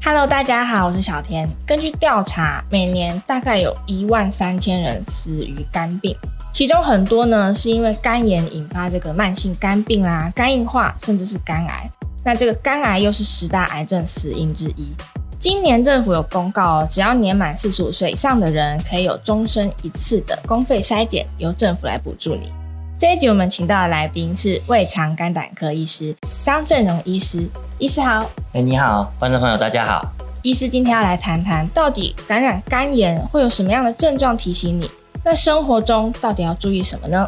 Hello，大家好，我是小天。根据调查，每年大概有一万三千人死于肝病，其中很多呢是因为肝炎引发这个慢性肝病啦、肝硬化，甚至是肝癌。那这个肝癌又是十大癌症死因之一。今年政府有公告，只要年满四十五岁以上的人，可以有终身一次的公费筛检，由政府来补助你。这一集我们请到的来宾是胃肠肝胆科医师张正荣医师，医师好。哎，你好，观众朋友大家好。医师今天要来谈谈，到底感染肝炎会有什么样的症状提醒你？那生活中到底要注意什么呢？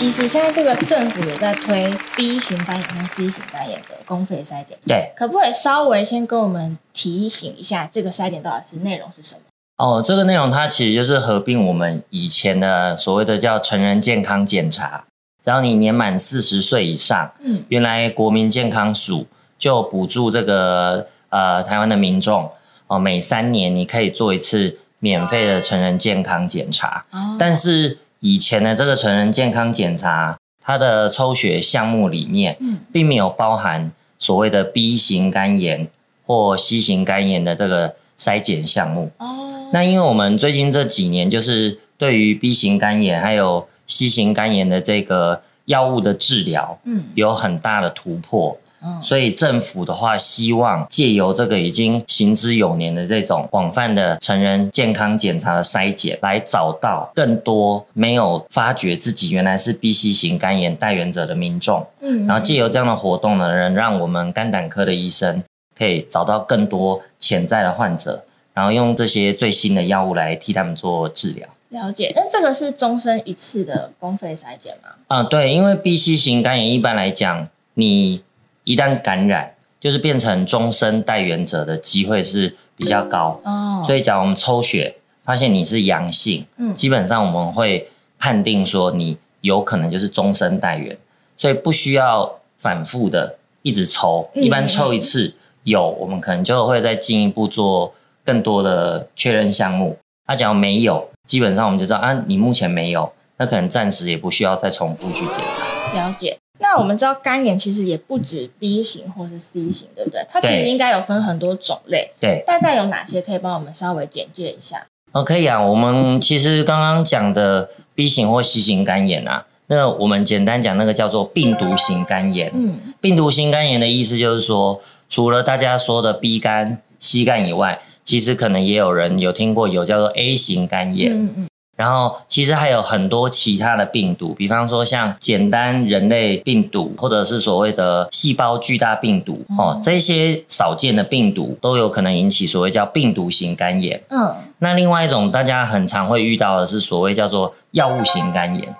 医师，现在这个政府有在推 B 型肝炎和 C 型肝炎的公费筛检，对，可不可以稍微先跟我们提醒一下，这个筛检到底是内容是什么？哦，这个内容它其实就是合并我们以前的所谓的叫成人健康检查，只要你年满四十岁以上，嗯，原来国民健康署就补助这个呃台湾的民众哦，每三年你可以做一次免费的成人健康检查，哦，但是以前的这个成人健康检查，它的抽血项目里面，嗯，并没有包含所谓的 B 型肝炎或 C 型肝炎的这个筛检项目，哦。那因为我们最近这几年，就是对于 B 型肝炎还有 C 型肝炎的这个药物的治疗，嗯，有很大的突破，嗯，所以政府的话希望借由这个已经行之有年的这种广泛的成人健康检查的筛检，来找到更多没有发觉自己原来是 B、C 型肝炎带源者的民众，嗯，然后借由这样的活动呢，能让我们肝胆科的医生可以找到更多潜在的患者。然后用这些最新的药物来替他们做治疗。了解，那这个是终身一次的公费筛检吗？啊、嗯，对，因为 B、C 型肝炎一般来讲，你一旦感染，就是变成终身带原者的机会是比较高。哦，所以假如我们抽血发现你是阳性，嗯，基本上我们会判定说你有可能就是终身带原，所以不需要反复的一直抽，一般抽一次、嗯、有，我们可能就会再进一步做。更多的确认项目，他、啊、假如没有，基本上我们就知道啊，你目前没有，那可能暂时也不需要再重复去检查。了解。那我们知道肝炎其实也不止 B 型或是 C 型，对不对？它其实应该有分很多种类。对。大概有哪些可以帮我们稍微简介一下？哦，可以啊。我们其实刚刚讲的 B 型或 C 型肝炎啊，那我们简单讲那个叫做病毒型肝炎。嗯。病毒型肝炎的意思就是说，除了大家说的 B 肝、C 肝以外，其实可能也有人有听过有叫做 A 型肝炎，嗯嗯，然后其实还有很多其他的病毒，比方说像简单人类病毒，或者是所谓的细胞巨大病毒，哦，这些少见的病毒都有可能引起所谓叫病毒型肝炎。嗯，那另外一种大家很常会遇到的是所谓叫做药物型肝炎。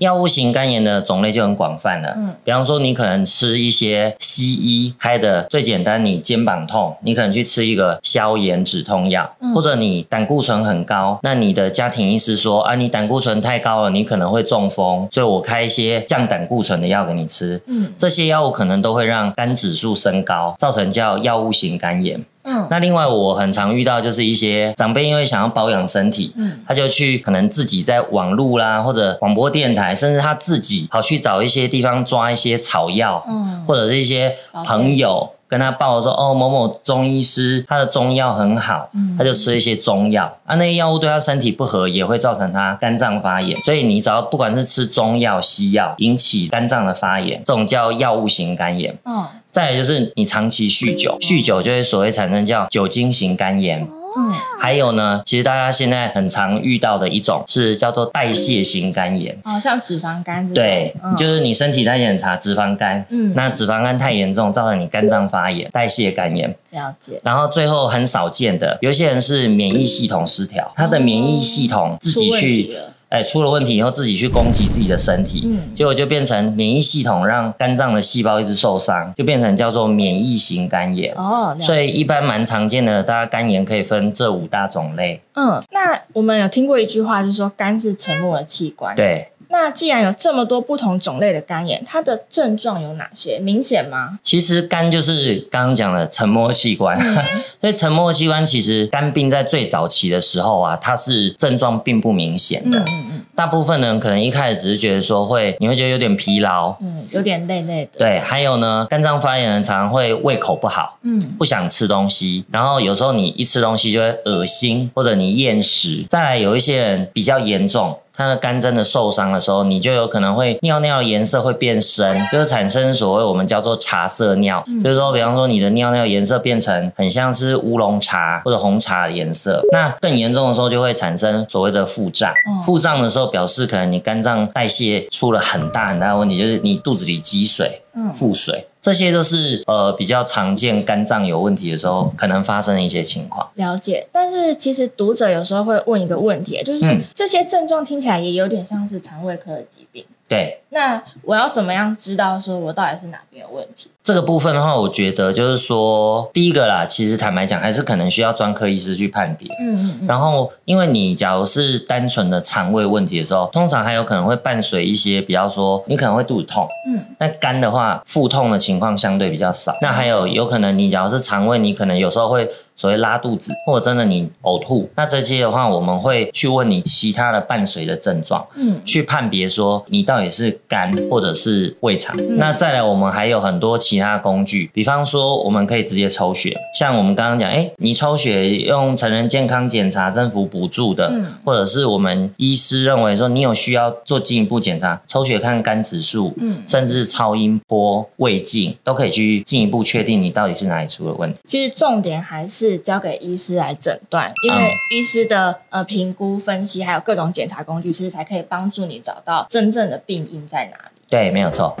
药物型肝炎的种类就很广泛了，嗯，比方说你可能吃一些西医开的最简单，你肩膀痛，你可能去吃一个消炎止痛药，嗯，或者你胆固醇很高，那你的家庭医师说啊，你胆固醇太高了，你可能会中风，所以我开一些降胆固醇的药给你吃，嗯，这些药物可能都会让肝指数升高，造成叫药物型肝炎。嗯，那另外我很常遇到就是一些长辈因为想要保养身体，嗯，他就去可能自己在网路啦或者广播电台，甚至他自己跑去找一些地方抓一些草药，嗯，或者是一些朋友。跟他报说哦，某某中医师他的中药很好，嗯，他就吃一些中药啊，那些药物对他身体不合，也会造成他肝脏发炎。所以你只要不管是吃中药、西药引起肝脏的发炎，这种叫药物型肝炎。嗯，再来就是你长期酗酒，酗酒就会所谓产生叫酒精型肝炎。嗯，还有呢，其实大家现在很常遇到的一种是叫做代谢型肝炎，哦，像脂肪肝这种。对，嗯、就是你身体代谢很差，脂肪肝。嗯，那脂肪肝太严重，造成你肝脏发炎，代谢肝炎。了解。然后最后很少见的，有些人是免疫系统失调，他的免疫系统自己去。哎，出了问题以后自己去攻击自己的身体，嗯，结果就变成免疫系统让肝脏的细胞一直受伤，就变成叫做免疫型肝炎。哦，所以一般蛮常见的，大家肝炎可以分这五大种类。嗯，那我们有听过一句话，就是说肝是沉默的器官。对。那既然有这么多不同种类的肝炎，它的症状有哪些？明显吗？其实肝就是刚刚讲的沉默器官，嗯、所以沉默器官其实肝病在最早期的时候啊，它是症状并不明显的。嗯嗯嗯大部分人可能一开始只是觉得说会，你会觉得有点疲劳，嗯，有点累累的。对，还有呢，肝脏发炎人常常会胃口不好，嗯，不想吃东西，然后有时候你一吃东西就会恶心，或者你厌食。再来有一些人比较严重。它的肝真的受伤的时候，你就有可能会尿尿颜色会变深，就是产生所谓我们叫做茶色尿，嗯、就是说，比方说你的尿尿颜色变成很像是乌龙茶或者红茶的颜色。那更严重的时候就会产生所谓的腹胀，腹胀的时候表示可能你肝脏代谢出了很大很大的问题，就是你肚子里积水。腹水，这些都是呃比较常见肝脏有问题的时候可能发生的一些情况。了解，但是其实读者有时候会问一个问题，就是、嗯、这些症状听起来也有点像是肠胃科的疾病。对，那我要怎么样知道说我到底是哪边有问题？这个部分的话，我觉得就是说，第一个啦，其实坦白讲，还是可能需要专科医师去判别。嗯嗯。然后，因为你假如是单纯的肠胃问题的时候，通常还有可能会伴随一些，比方说你可能会肚子痛。嗯。那肝的话，腹痛的情况相对比较少。那还有有可能你假如是肠胃，你可能有时候会。所谓拉肚子，或者真的你呕吐，那这些的话，我们会去问你其他的伴随的症状，嗯，去判别说你到底是肝或者是胃肠。嗯、那再来，我们还有很多其他工具，比方说我们可以直接抽血，像我们刚刚讲，哎，你抽血用成人健康检查政府补助的，嗯，或者是我们医师认为说你有需要做进一步检查，抽血看肝指数，嗯，甚至超音波、胃镜都可以去进一步确定你到底是哪里出了问题。其实重点还是。是交给医师来诊断，因为医师的呃评估分析还有各种检查工具，其实才可以帮助你找到真正的病因在哪里。对，没有错。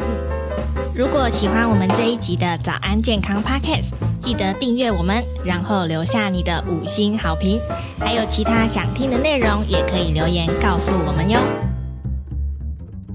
如果喜欢我们这一集的早安健康 Podcast，记得订阅我们，然后留下你的五星好评。还有其他想听的内容，也可以留言告诉我们哟。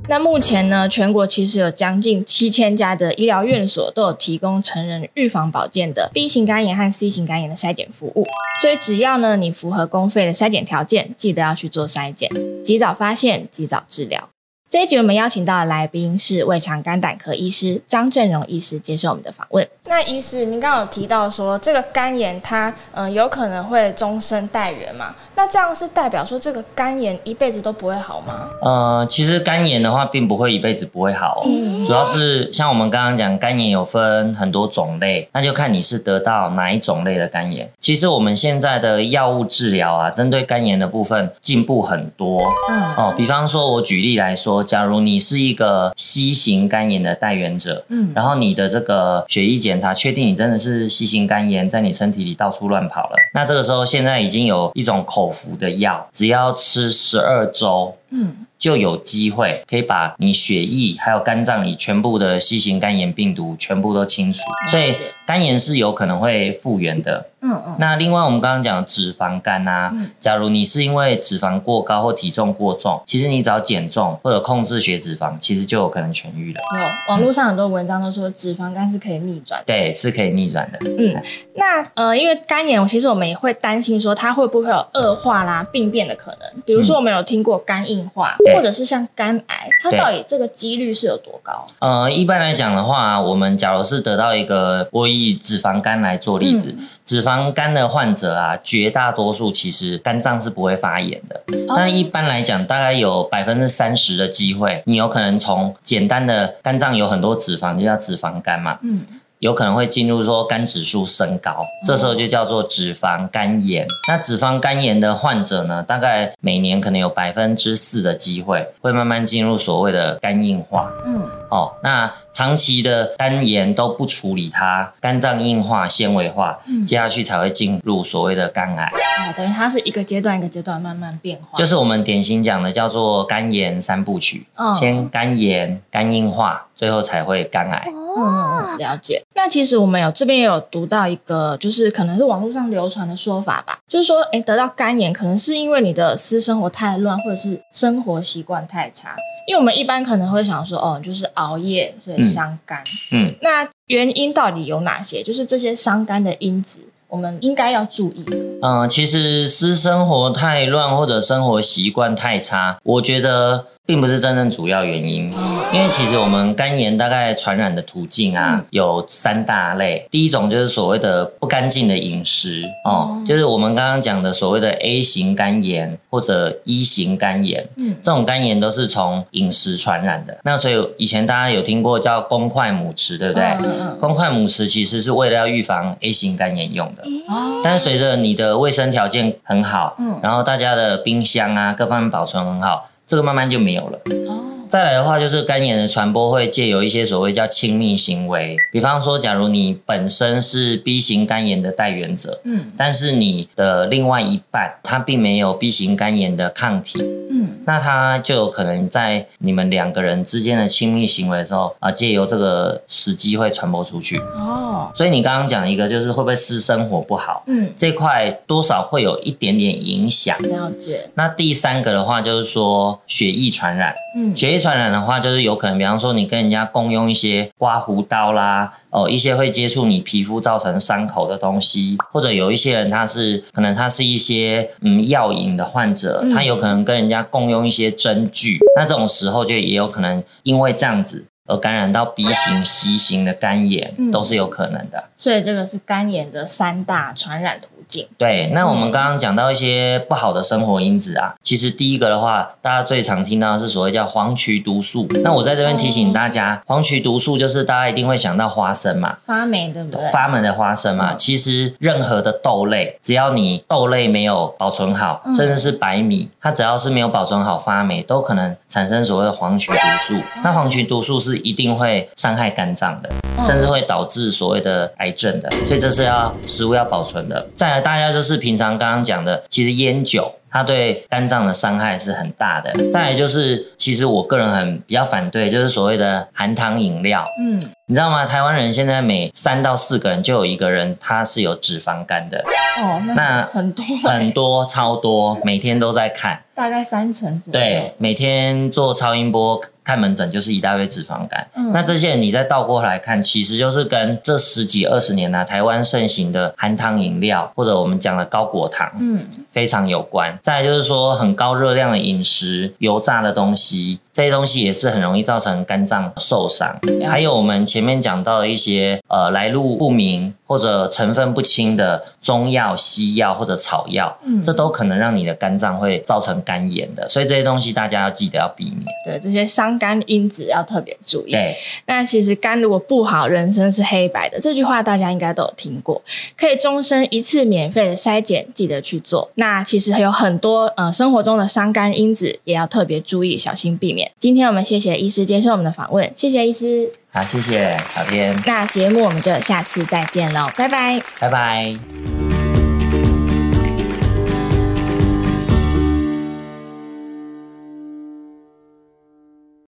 那目前呢，全国其实有将近七千家的医疗院所都有提供成人预防保健的 B 型肝炎和 C 型肝炎的筛检服务，所以只要呢你符合公费的筛检条件，记得要去做筛检，及早发现，及早治疗。这一集我们邀请到的来宾是胃肠肝胆科医师张振荣医师接受我们的访问。那医师，您刚刚有提到说这个肝炎它嗯、呃、有可能会终身带源嘛？那这样是代表说这个肝炎一辈子都不会好吗？呃，其实肝炎的话并不会一辈子不会好，嗯、主要是像我们刚刚讲肝炎有分很多种类，那就看你是得到哪一种类的肝炎。其实我们现在的药物治疗啊，针对肝炎的部分进步很多。嗯哦，比方说我举例来说。假如你是一个 C 型肝炎的带原者，嗯，然后你的这个血液检检查确定你真的是细型肝炎，在你身体里到处乱跑了，那这个时候现在已经有一种口服的药，只要吃十二周，嗯。就有机会可以把你血液还有肝脏里全部的 C 型肝炎病毒全部都清除，所以肝炎是有可能会复原的。嗯嗯。那另外我们刚刚讲脂肪肝啊，假如你是因为脂肪过高或体重过重，其实你只要减重或者控制血脂肪，其实就有可能痊愈了。有网络上很多文章都说脂肪肝是可以逆转的。对，是可以逆转的。嗯，那呃，因为肝炎，其实我们也会担心说它会不会有恶化啦、病变的可能。比如说我们有听过肝硬化。或者是像肝癌，它到底这个几率是有多高？呃，一般来讲的话，我们假如是得到一个，我以脂肪肝来做例子，嗯、脂肪肝的患者啊，绝大多数其实肝脏是不会发炎的。哦、但一般来讲，大概有百分之三十的机会，你有可能从简单的肝脏有很多脂肪，就叫脂肪肝嘛。嗯。有可能会进入说肝指数升高，这时候就叫做脂肪肝炎。那脂肪肝炎的患者呢，大概每年可能有百分之四的机会会慢慢进入所谓的肝硬化。嗯，哦，那长期的肝炎都不处理它，肝脏硬化、纤维化，接下去才会进入所谓的肝癌。啊，等于它是一个阶段一个阶段慢慢变化。就是我们典型讲的叫做肝炎三部曲，先肝炎、肝硬化，最后才会肝癌。嗯，了解。那其实我们有这边也有读到一个，就是可能是网络上流传的说法吧，就是说，哎，得到肝炎可能是因为你的私生活太乱，或者是生活习惯太差。因为我们一般可能会想说，哦，就是熬夜所以伤肝。嗯，嗯，那原因到底有哪些？就是这些伤肝的因子，我们应该要注意。嗯，其实私生活太乱或者生活习惯太差，我觉得。并不是真正主要原因。因为其实我们肝炎大概传染的途径啊，有三大类。第一种就是所谓的不干净的饮食哦，就是我们刚刚讲的所谓的 A 型肝炎或者 E 型肝炎。嗯，这种肝炎都是从饮食传染的。那所以以前大家有听过叫公筷母匙，对不对？公筷母匙其实是为了要预防 A 型肝炎用的。哦。但是随着你的卫生条件很好，嗯，然后大家的冰箱啊各方面保存很好，这个慢慢就没有了。再来的话，就是肝炎的传播会借由一些所谓叫亲密行为，比方说，假如你本身是 B 型肝炎的带源者，嗯，但是你的另外一半他并没有 B 型肝炎的抗体，嗯，那他就有可能在你们两个人之间的亲密行为的时候啊，借由这个时机会传播出去。哦，所以你刚刚讲一个就是会不会私生活不好，嗯，这块多少会有一点点影响。了解。那第三个的话就是说血液传染，嗯，血液。传染的话，就是有可能，比方说你跟人家共用一些刮胡刀啦，哦，一些会接触你皮肤造成伤口的东西，或者有一些人他是可能他是一些嗯药瘾的患者，他有可能跟人家共用一些针具，那这种时候就也有可能因为这样子而感染到 B 型、C 型的肝炎，都是有可能的。所以这个是肝炎的三大传染途径。对，那我们刚刚讲到一些不好的生活因子啊，其实第一个的话，大家最常听到的是所谓叫黄曲毒素。那我在这边提醒大家，黄曲毒素就是大家一定会想到花生嘛，发霉对不对？发霉的花生嘛，其实任何的豆类，只要你豆类没有保存好，甚至是白米，它只要是没有保存好发霉，都可能产生所谓的黄曲毒素。那黄曲毒素是一定会伤害肝脏的，甚至会导致所谓的癌症的，所以这是要食物要保存的。再来。大家就是平常刚刚讲的，其实烟酒它对肝脏的伤害是很大的。再来就是，其实我个人很比较反对，就是所谓的含糖饮料。嗯，你知道吗？台湾人现在每三到四个人就有一个人他是有脂肪肝的。哦，那很多很多超多，每天都在看，大概三成左右。对，每天做超音波。看门诊就是一大堆脂肪肝，嗯、那这些你再倒过来看，其实就是跟这十几二十年来台湾盛行的含糖饮料，或者我们讲的高果糖，嗯，非常有关。再来就是说很高热量的饮食、油炸的东西，这些东西也是很容易造成肝脏受伤。还有我们前面讲到的一些呃来路不明或者成分不清的中药、西药或者草药，嗯，这都可能让你的肝脏会造成肝炎的。所以这些东西大家要记得要避免。对，这些伤。肝因子要特别注意。对，那其实肝如果不好，人生是黑白的。这句话大家应该都有听过。可以终身一次免费的筛检，记得去做。那其实还有很多呃生活中的伤肝因子，也要特别注意，小心避免。今天我们谢谢医师接受我们的访问，谢谢医师。好，谢谢小编。那节目我们就下次再见喽，拜拜，拜拜。